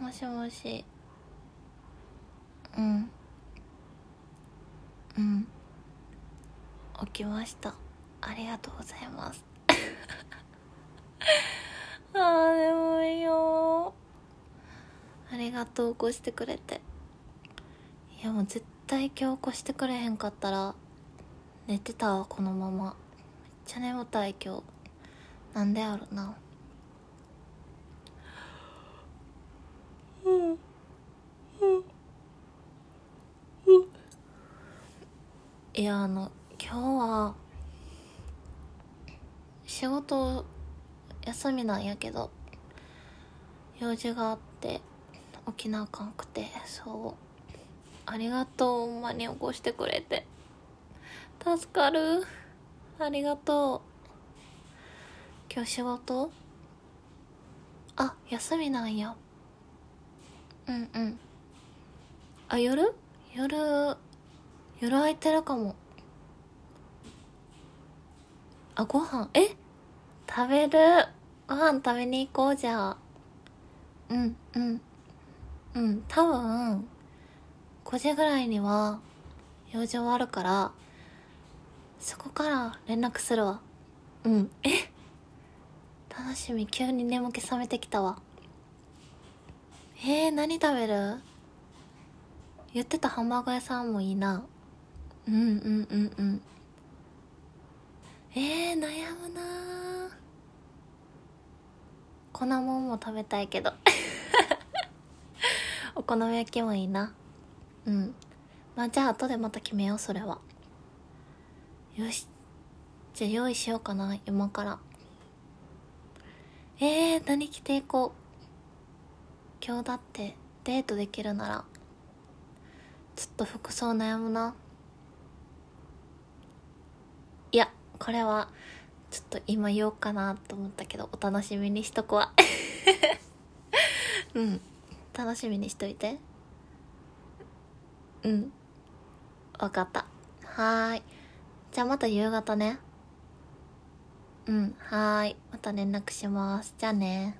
もしもし。うん。うん。起きました。ありがとうございます。あー眠いよ。ありがとう起こしてくれて。いやもう絶対今日起こしてくれへんかったら寝てたわこのまま。めっちゃ眠たい今日。なんでやろないやあの今日は仕事休みなんやけど用事があって起きなあかんくてそう。ありがとうほんまに起こしてくれて。助かる。ありがとう。今日仕事？あ休みなんや。うんうん。あ夜？夜夜空いてるかも。あご飯。え？食べる。ご飯食べに行こうじゃうんうん。うん多分5時ぐらいには用事終わるからそこから連絡するわ。うん。え？楽しみ。急に眠気覚めてきたわ。えー、何食べる？言ってたハンバーガー屋さんもいいな。うんうんうんうん。えー、悩むなー。粉もんも食べたいけど。お好み焼きもいいな。うん。まあじゃあ後でまた決めようそれは。よし。じゃあ用意しようかな今から。えー、何着ていこう。今日だってデートできるなら。ちょっと服装悩むないやこれはちょっと今言おうかなと思ったけどお楽しみにしとくわ。うん。楽しみにしといて。うん。わかった。はーい。じゃあまた夕方ね。うん。はーい。また連絡します。じゃあね